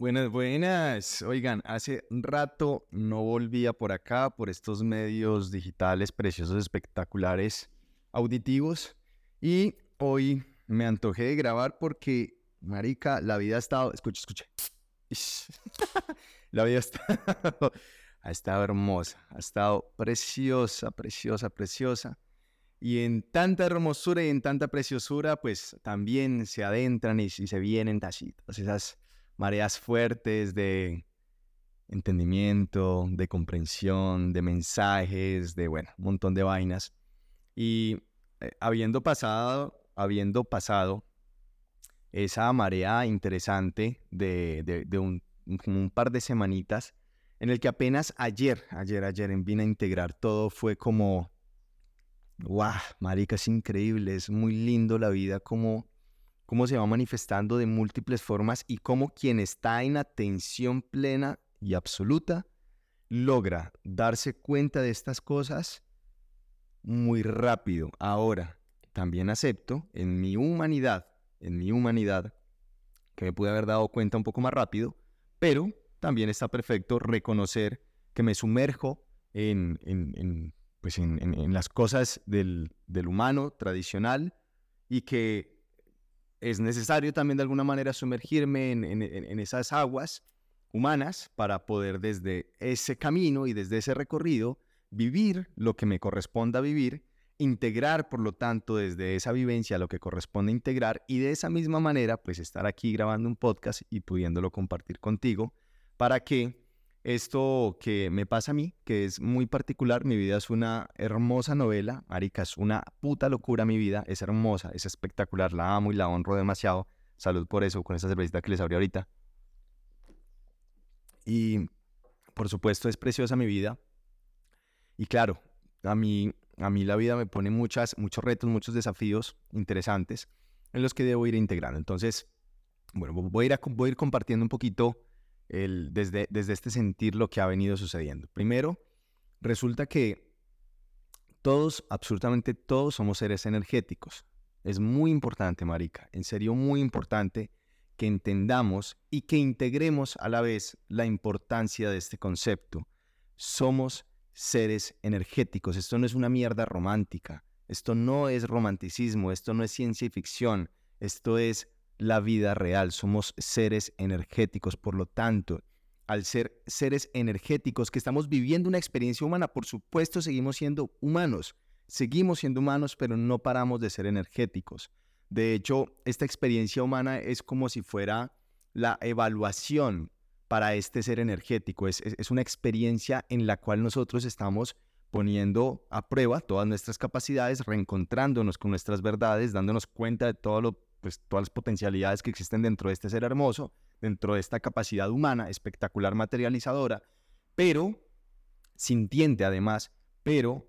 Buenas, buenas. Oigan, hace un rato no volvía por acá, por estos medios digitales preciosos, espectaculares, auditivos. Y hoy me antojé de grabar porque, marica, la vida ha estado... Escucha, escucha. la vida ha estado, ha estado hermosa, ha estado preciosa, preciosa, preciosa. Y en tanta hermosura y en tanta preciosura, pues también se adentran y, se vienen tachitos, esas mareas fuertes de entendimiento, de comprensión, de mensajes, de, bueno, un montón de vainas. Y eh, habiendo pasado, habiendo pasado esa marea interesante de, un, un, par de semanitas, en el que apenas ayer, ayer, ayer vine a integrar todo, fue como, wow, marica, es increíble, es muy lindo la vida como cómo se va manifestando de múltiples formas y cómo quien está en atención plena y absoluta logra darse cuenta de estas cosas muy rápido. Ahora, también acepto en mi humanidad, en mi humanidad, que me pude haber dado cuenta un poco más rápido, pero también está perfecto reconocer que me sumerjo en, en, pues en las cosas del, del humano tradicional y que es necesario también de alguna manera sumergirme en, esas aguas humanas para poder desde ese camino y desde ese recorrido vivir lo que me corresponda vivir, integrar por lo tanto desde esa vivencia lo que corresponde integrar y de esa misma manera pues estar aquí grabando un podcast y pudiéndolo compartir contigo para que esto que me pasa a mí, que es muy particular, mi vida es una hermosa novela, Arica, es una puta locura mi vida, es hermosa, es espectacular, la amo y la honro demasiado. Salud por eso, con esa cervecita que les abrí ahorita. Y por supuesto es preciosa mi vida. Y claro, a mí, a mí la vida me pone muchas, muchos retos, muchos desafíos interesantes en los que debo ir integrando. Entonces, bueno, voy a ir, voy a ir compartiendo un poquito desde, desde este sentir lo que ha venido sucediendo. Primero, resulta que todos, absolutamente todos somos seres energéticos. Es muy importante, Marica, en serio muy importante que entendamos y que integremos a la vez la importancia de este concepto. Somos seres energéticos. Esto no es una mierda romántica. Esto no es romanticismo. Esto no es ciencia ficción. Esto es la vida real, somos seres energéticos, por lo tanto, al ser seres energéticos que estamos viviendo una experiencia humana, por supuesto seguimos siendo humanos, seguimos siendo humanos, pero no paramos de ser energéticos. De hecho, esta experiencia humana es como si fuera la evaluación para este ser energético, es, es, una experiencia en la cual nosotros estamos poniendo a prueba todas nuestras capacidades, reencontrándonos con nuestras verdades, dándonos cuenta de todo lo pues, todas las potencialidades que existen dentro de este ser hermoso, dentro de esta capacidad humana, espectacular materializadora, pero sintiente además, pero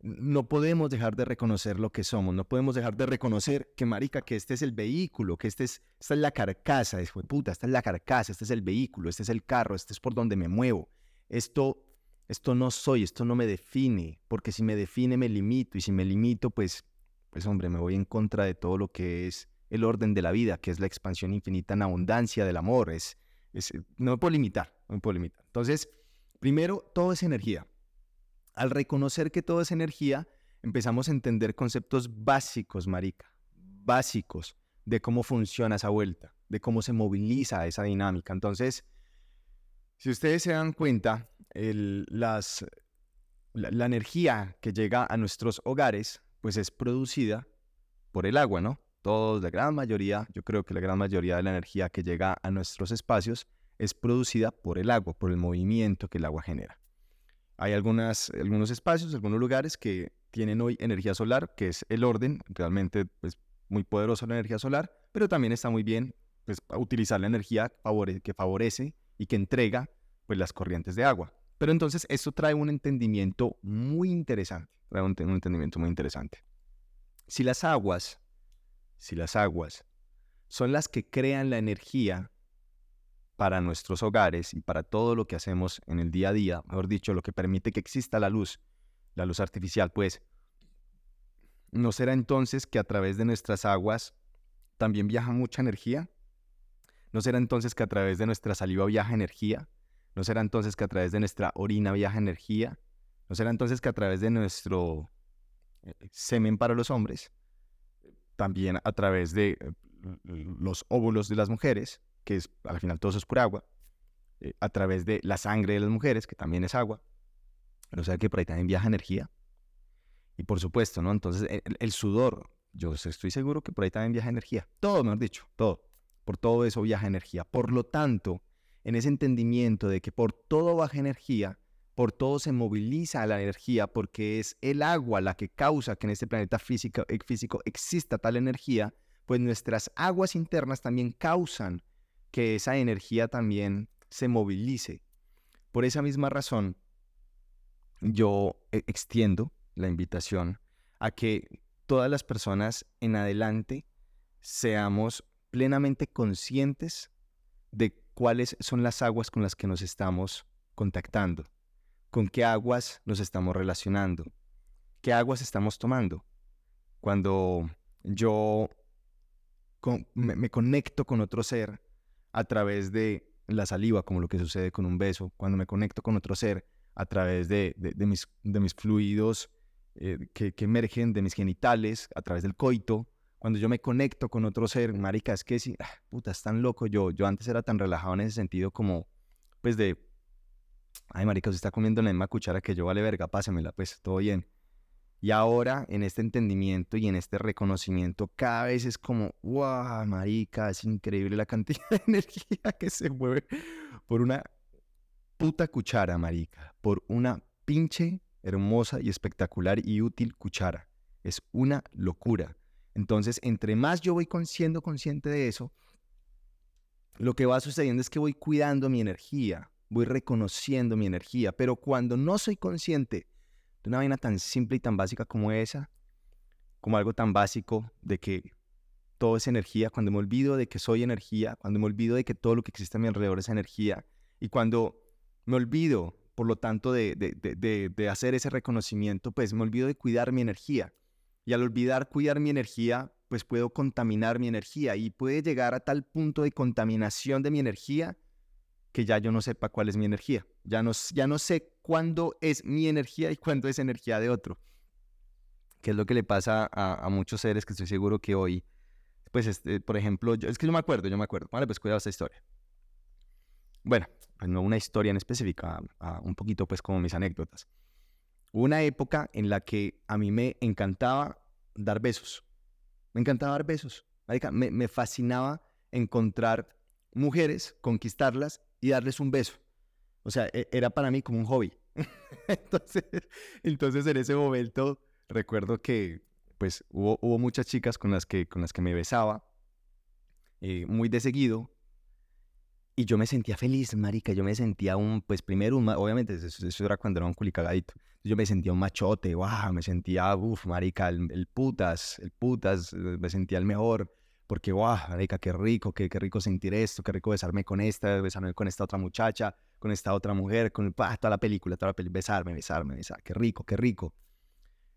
no podemos dejar de reconocer lo que somos, no podemos dejar de reconocer que, marica, que este es el vehículo, que este es, esta es la carcasa, es, puta, esta es la carcasa, este es el vehículo, este es el carro, este es por donde me muevo. Esto, esto no soy, esto no me define, porque si me define me limito, y si me limito, pues, pues hombre, me voy en contra de todo lo que es el orden de la vida, que es la expansión infinita en abundancia del amor. Es, eh, no me puedo limitar, no me puedo limitar. Entonces, primero, todo es energía. Al reconocer que todo es energía, empezamos a entender conceptos básicos, marica, básicos de cómo funciona esa vuelta, de cómo se moviliza esa dinámica. Entonces, si ustedes se dan cuenta, las, la energía que llega a nuestros hogares, pues es producida por el agua, ¿no? Todos, la gran mayoría, yo creo que la gran mayoría de la energía que llega a nuestros espacios es producida por el agua, por el movimiento que el agua genera. Hay algunos espacios, algunos lugares que tienen hoy energía solar, que es el orden, realmente es pues, muy poderosa la energía solar, pero también está muy bien pues, utilizar la energía que favorece y que entrega pues, las corrientes de agua. Pero entonces esto trae un entendimiento muy interesante, trae un entendimiento muy interesante. Si las aguas si las aguas son las que crean la energía para nuestros hogares y para todo lo que hacemos en el día a día, mejor dicho, lo que permite que exista la luz, la luz artificial, pues, ¿no será entonces que a través de nuestras aguas también viaja mucha energía? ¿No será entonces que a través de nuestra saliva viaja energía? ¿No será entonces que a través de nuestra orina viaja energía? ¿No será entonces que a través de nuestro eh, semen para los hombres, también a través de eh, los óvulos de las mujeres, que es al final todo eso es pura agua, eh, a través de la sangre de las mujeres, que también es agua, o sea que por ahí también viaja energía. Y por supuesto, ¿no? Entonces el sudor, yo estoy seguro que por ahí también viaja energía. Todo, mejor dicho, todo. Por todo eso viaja energía. Por lo tanto, en ese entendimiento de que por todo baja energía, por todo se moviliza la energía, porque es el agua la que causa que en este planeta físico, eh, físico exista tal energía, pues nuestras aguas internas también causan que esa energía también se movilice. Por esa misma razón, yo eh, extiendo la invitación a que todas las personas en adelante seamos plenamente conscientes de cuáles son las aguas con las que nos estamos contactando, con qué aguas nos estamos relacionando, qué aguas estamos tomando. Cuando yo me, conecto con otro ser a través de la saliva, como lo que sucede con un beso, cuando me conecto con otro ser a través de, mis, de mis, fluidos eh, que, que, emergen de mis genitales, a través del coito, cuando yo me conecto con otro ser, marica, es que si, ah, puta, es tan loco yo. Yo antes era tan relajado en ese sentido como, pues de, ay, marica, se está comiendo la misma cuchara que yo, vale verga, pásemela, pues, todo bien. Y ahora, en este entendimiento y en este reconocimiento, cada vez es como, wow, marica, es increíble la cantidad de energía que se mueve por una puta cuchara, marica, por una pinche hermosa y espectacular y útil cuchara. Es una locura. Entonces, entre más yo voy siendo consciente de eso, lo que va sucediendo es que voy cuidando mi energía, voy reconociendo mi energía, pero cuando no soy consciente de una vaina tan simple y tan básica como esa, como algo tan básico de que todo es energía, cuando me olvido de que soy energía, cuando me olvido de que todo lo que existe a mi alrededor es energía, y cuando me olvido, por lo tanto, de, de hacer ese reconocimiento, pues me olvido de cuidar mi energía. Y al olvidar cuidar mi energía, pues puedo contaminar mi energía y puede llegar a tal punto de contaminación de mi energía que ya yo no sepa cuál es mi energía. Ya no, ya no sé cuándo es mi energía y cuándo es energía de otro. Que es lo que le pasa a, muchos seres que estoy seguro que hoy, pues, este, por ejemplo, yo, es que yo me acuerdo, yo me acuerdo. Vale, pues cuidado esta historia. Bueno, pues no una historia en específica, un poquito pues como mis anécdotas. Hubo una época en la que a mí me encantaba dar besos. Me encantaba dar besos. Me, me fascinaba encontrar mujeres, conquistarlas y darles un beso. O sea, e, era para mí como un hobby. entonces, entonces, en ese momento, recuerdo que pues hubo, hubo muchas chicas con las que, con las que me besaba, eh, muy de seguido, y yo me sentía feliz, marica. Yo me sentía un, pues primero, un, obviamente, eso, era cuando era un culicagadito. Yo me sentía un machote, wow, me sentía, uff, marica, el, putas, el putas, eh, me sentía el mejor. Porque, wow, marica, qué rico, qué, qué rico sentir esto, qué rico besarme con esta, besarme con esta otra muchacha, con esta otra mujer, con toda la película, toda la película, besarme, besarme, besarme, qué rico, qué rico.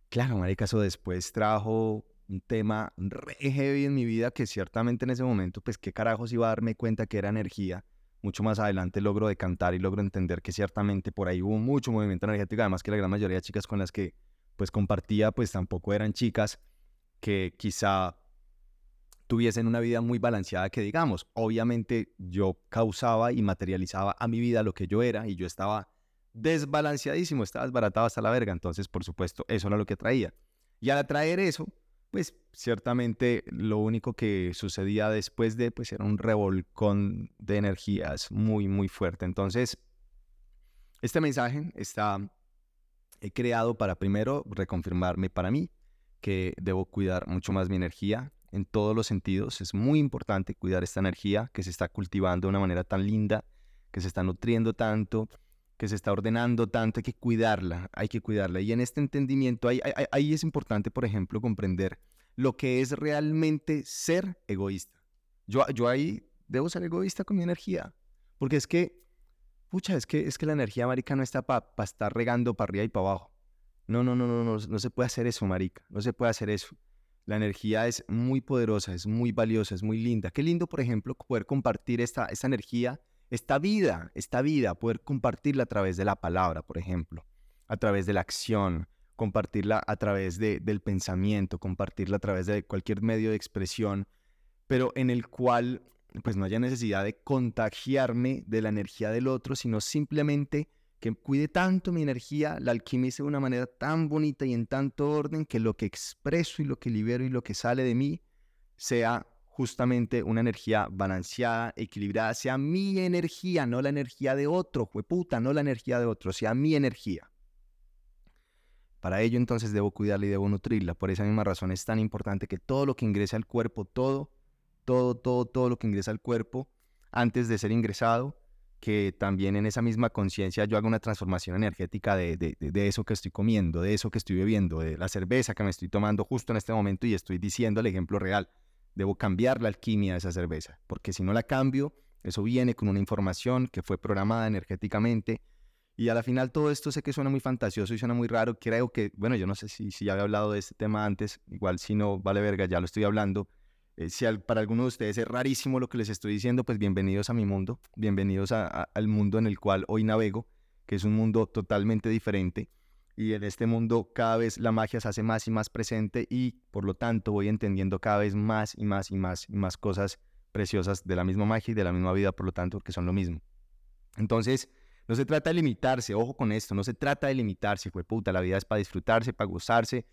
Claro, marica, eso después trajo un tema re heavy en mi vida que ciertamente en ese momento, pues qué carajos iba a darme cuenta que era energía mucho más adelante logro decantar y logro entender que ciertamente por ahí hubo mucho movimiento energético, además que la gran mayoría de chicas con las que pues compartía pues tampoco eran chicas que quizá tuviesen una vida muy balanceada que digamos, obviamente yo causaba y materializaba a mi vida lo que yo era y yo estaba desbalanceadísimo, estaba desbaratado hasta la verga, entonces por supuesto eso era lo que traía. Y al atraer eso, pues ciertamente lo único que sucedía después de, pues era un revolcón de energías muy, muy fuerte. Entonces, este mensaje está creado para primero reconfirmarme para mí que debo cuidar mucho más mi energía en todos los sentidos. Es muy importante cuidar esta energía que se está cultivando de una manera tan linda, que se está nutriendo tanto, que se está ordenando tanto, hay que cuidarla, hay que cuidarla. Y en este entendimiento, ahí, ahí, es importante, por ejemplo, comprender lo que es realmente ser egoísta. Yo, ahí debo ser egoísta con mi energía, porque es que, pucha, es que, es que la energía, marica, no está para estar regando para arriba y para abajo. No, no, no, no, no, no se puede hacer eso, marica, no se puede hacer eso. La energía es muy poderosa, es muy valiosa, es muy linda. Qué lindo, por ejemplo, poder compartir esta, energía, esta vida, esta vida, poder compartirla a través de la palabra, por ejemplo, a través de la acción, compartirla a través de, del pensamiento, compartirla a través de cualquier medio de expresión, pero en el cual pues no haya necesidad de contagiarme de la energía del otro, sino simplemente que cuide tanto mi energía, la alquimice de una manera tan bonita y en tanto orden que lo que expreso y lo que libero y lo que sale de mí sea justamente una energía balanceada, equilibrada, sea mi energía, no la energía de otro, puta, no la energía de otro, sea mi energía. Para ello entonces debo cuidarla y debo nutrirla. Por esa misma razón es tan importante que todo lo que ingrese al cuerpo, todo, todo, todo, todo lo que ingresa al cuerpo, antes de ser ingresado, que también en esa misma conciencia yo haga una transformación energética de, de, eso que estoy comiendo, de eso que estoy bebiendo, de la cerveza que me estoy tomando justo en este momento y estoy diciendo el ejemplo real. Debo cambiar la alquimia de esa cerveza, porque si no la cambio, eso viene con una información que fue programada energéticamente. Y a la final todo esto sé que suena muy fantasioso y suena muy raro. Creo que, bueno, yo no sé si, si ya había hablado de este tema antes, igual si no, vale verga, ya lo estoy hablando eh, si para alguno de ustedes es rarísimo lo que les estoy diciendo, pues bienvenidos a mi mundo, bienvenidos al mundo en el cual hoy navego, que es un mundo totalmente diferente. Y en este mundo cada vez la magia se hace más y más presente y por lo tanto voy entendiendo cada vez más y más y más y más cosas preciosas de la misma magia y de la misma vida, por lo tanto, que son lo mismo. Entonces, no se trata de limitarse, ojo con esto, no se trata de limitarse, fue puta, la vida es para disfrutarse, para gozarse,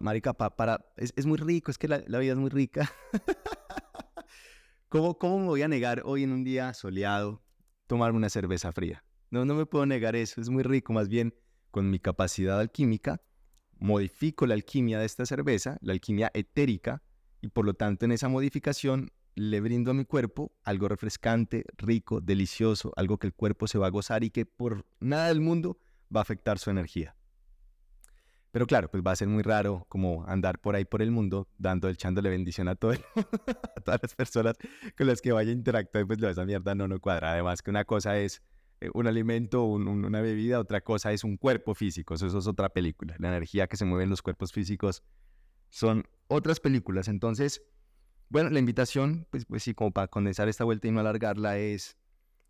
marica, para, es, muy rico, es que la, vida es muy rica. ¿Cómo, ¿Cómo me voy a negar hoy en un día soleado tomarme una cerveza fría? No, no me puedo negar eso, es muy rico, más bien con mi capacidad alquímica, modifico la alquimia de esta cerveza, la alquimia etérica, y por lo tanto en esa modificación le brindo a mi cuerpo algo refrescante, rico, delicioso, algo que el cuerpo se va a gozar y que por nada del mundo va a afectar su energía. Pero claro, pues va a ser muy raro como andar por ahí por el mundo dando, echándole bendición a, todo a todas las personas con las que vaya a interactuar, pues esa mierda no, no cuadra. Además que una cosa es eh, un alimento, una bebida, otra cosa es un cuerpo físico, eso, eso es otra película. La energía que se mueve en los cuerpos físicos son otras películas. Entonces, bueno, la invitación, pues, pues sí, como para condensar esta vuelta y no alargarla, es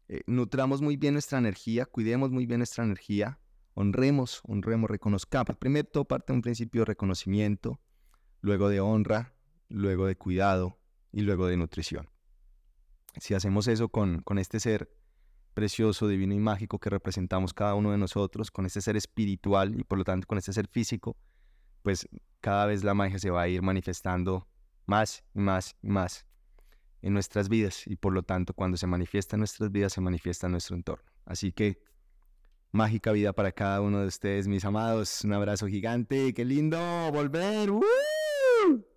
eh, nutramos muy bien nuestra energía, cuidemos muy bien nuestra energía, honremos, honremos, reconozcamos. Primero parte de un principio de reconocimiento, luego de honra, luego de cuidado y luego de nutrición. Si hacemos eso con, con este ser precioso, divino y mágico que representamos cada uno de nosotros, con este ser espiritual y por lo tanto con este ser físico, pues cada vez la magia se va a ir manifestando más y más y más en nuestras vidas y por lo tanto cuando se manifiesta en nuestras vidas se manifiesta en nuestro entorno. Así que mágica vida para cada uno de ustedes, mis amados. Un abrazo gigante, qué lindo volver. ¡Woo!